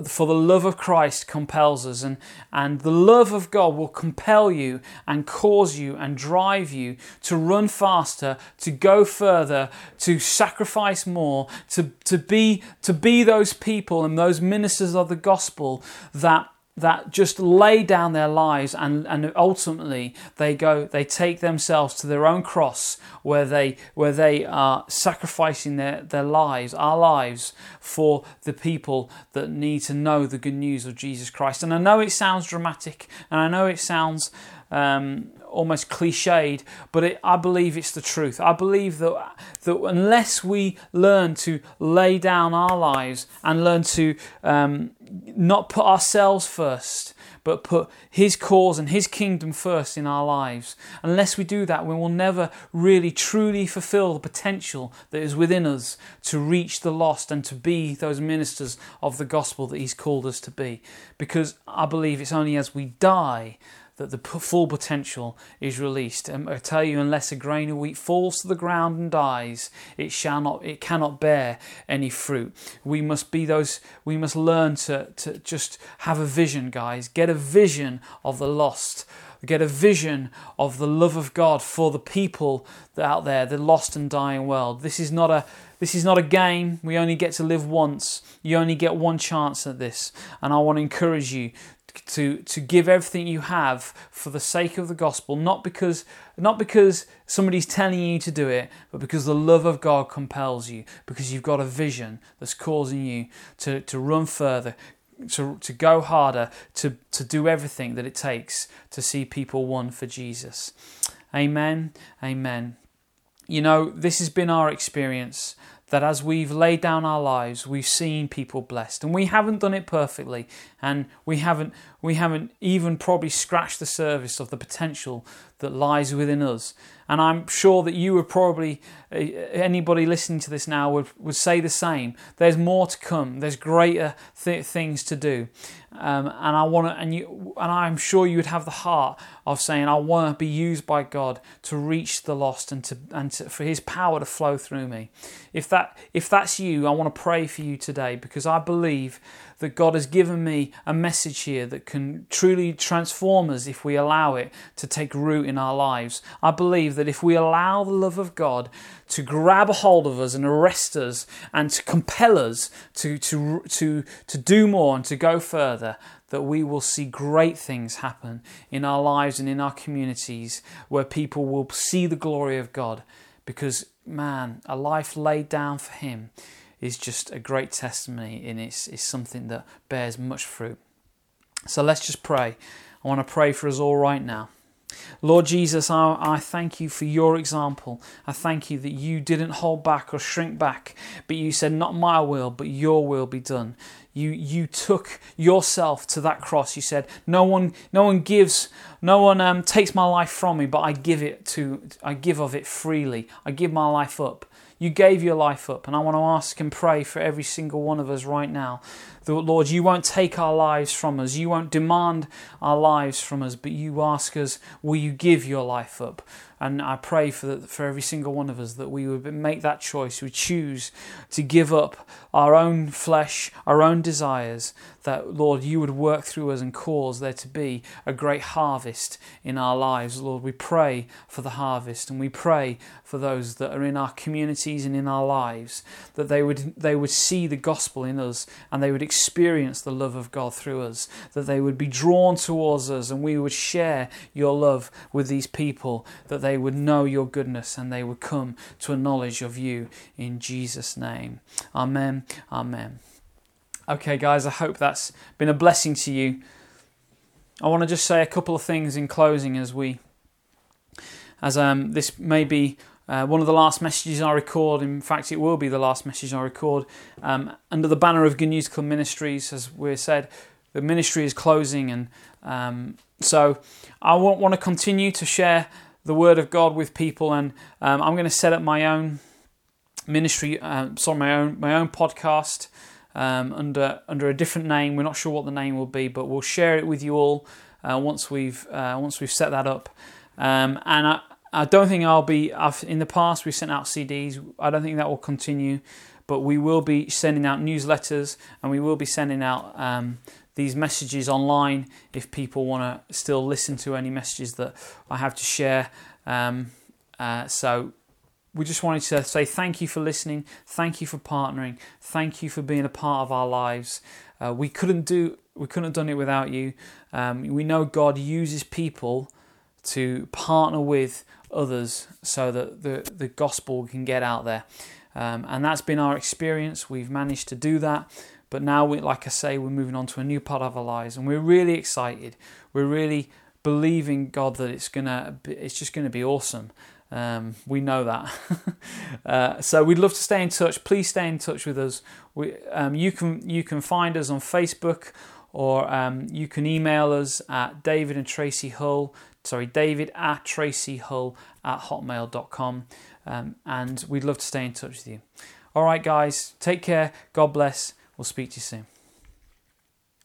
for the love of Christ compels us, and, and the love of God will compel you and cause you and drive you to run faster, to go further, to sacrifice more, to, to, be, to be those people and those ministers of the gospel that that just lay down their lives and, and ultimately they go they take themselves to their own cross where they where they are sacrificing their, their lives our lives for the people that need to know the good news of Jesus Christ. And I know it sounds dramatic and I know it sounds um, almost cliched, but it, I believe it's the truth. I believe that that unless we learn to lay down our lives and learn to um, not put ourselves first, but put His cause and His kingdom first in our lives, unless we do that, we will never really truly fulfill the potential that is within us to reach the lost and to be those ministers of the gospel that He's called us to be. Because I believe it's only as we die that the full potential is released. And I tell you, unless a grain of wheat falls to the ground and dies, it shall not, it cannot bear any fruit. We must be those. We must learn to to just have a vision, guys. Get a vision of the lost. Get a vision of the love of God for the people out there, the lost and dying world. This is not a this is not a game. We only get to live once. You only get one chance at this. And I want to encourage you to to give everything you have for the sake of the gospel not because not because somebody's telling you to do it but because the love of God compels you because you've got a vision that's causing you to to run further to, to go harder to to do everything that it takes to see people won for Jesus. Amen. Amen. You know this has been our experience that as we've laid down our lives, we've seen people blessed. And we haven't done it perfectly, and we haven't we haven't even probably scratched the surface of the potential that lies within us. And I'm sure that you would probably, uh, anybody listening to this now would, would say the same. There's more to come. There's greater th- things to do. Um, and I want to, and you, and I'm sure you would have the heart of saying, I want to be used by God to reach the lost and to, and to, for His power to flow through me. If that, if that's you, I want to pray for you today because I believe that God has given me a message here that can truly transform us if we allow it to take root in our lives. I believe that if we allow the love of God to grab a hold of us and arrest us and to compel us to, to, to, to do more and to go further, that we will see great things happen in our lives and in our communities where people will see the glory of God because, man, a life laid down for Him is just a great testimony and it's, it's something that bears much fruit. So let's just pray. I want to pray for us all right now. Lord Jesus, I, I, thank you for your example. I thank you that you didn't hold back or shrink back, but you said, Not my will, but your will be done. You, you took yourself to that cross. You said, No one, no one gives, no one um, takes my life from me, but I give it to, I give of it freely. I give my life up. You gave your life up, and I want to ask and pray for every single one of us right now that, Lord, you won't take our lives from us. You won't demand our lives from us, but you ask us, will you give your life up? And I pray for, the, for every single one of us that we would make that choice. We choose to give up our own flesh, our own desires, that, Lord, you would work through us and cause there to be a great harvest in our lives. Lord, we pray for the harvest and we pray for those that are in our communities and in our lives, that they would, they would see the gospel in us and they would experience the love of God through us, that they would be drawn towards us and we would share your love with these people, that they would know your goodness and they would come to a knowledge of you in Jesus' name. Amen. Amen. Okay, guys, I hope that's been a blessing to you. I want to just say a couple of things in closing as we, as um, this may be uh, one of the last messages I record. In fact, it will be the last message I record um, under the banner of Good News Club Ministries. As we said, the ministry is closing, and um, so I want, to continue to share the Word of God with people, and um, I'm going to set up my own ministry, uh, sorry, my own my own podcast um, under under a different name. We're not sure what the name will be, but we'll share it with you all uh, once we've uh, once we've set that up. Um, and I, I don't think I'll be. I've, in the past, we've sent out CDs. I don't think that will continue, but we will be sending out newsletters and we will be sending out um, these messages online if people want to still listen to any messages that I have to share. Um, uh, so we just wanted to say thank you for listening, thank you for partnering, thank you for being a part of our lives. Uh, we couldn't do we couldn't have done it without you. Um, we know God uses people to partner with others so that the, the gospel can get out there. Um, and that's been our experience. We've managed to do that. But now, we, like I say, we're moving on to a new part of our lives, and we're really excited. We're really believing God that it's gonna, it's just gonna be awesome. Um, we know that. uh, so we'd love to stay in touch. Please stay in touch with us. We, um, you can you can find us on Facebook or um, you can email us at David and Tracey Hull. Sorry, David at Tracey Hull at hotmail.com. Um, and we'd love to stay in touch with you. All right, guys, take care. God bless. We'll speak to you soon.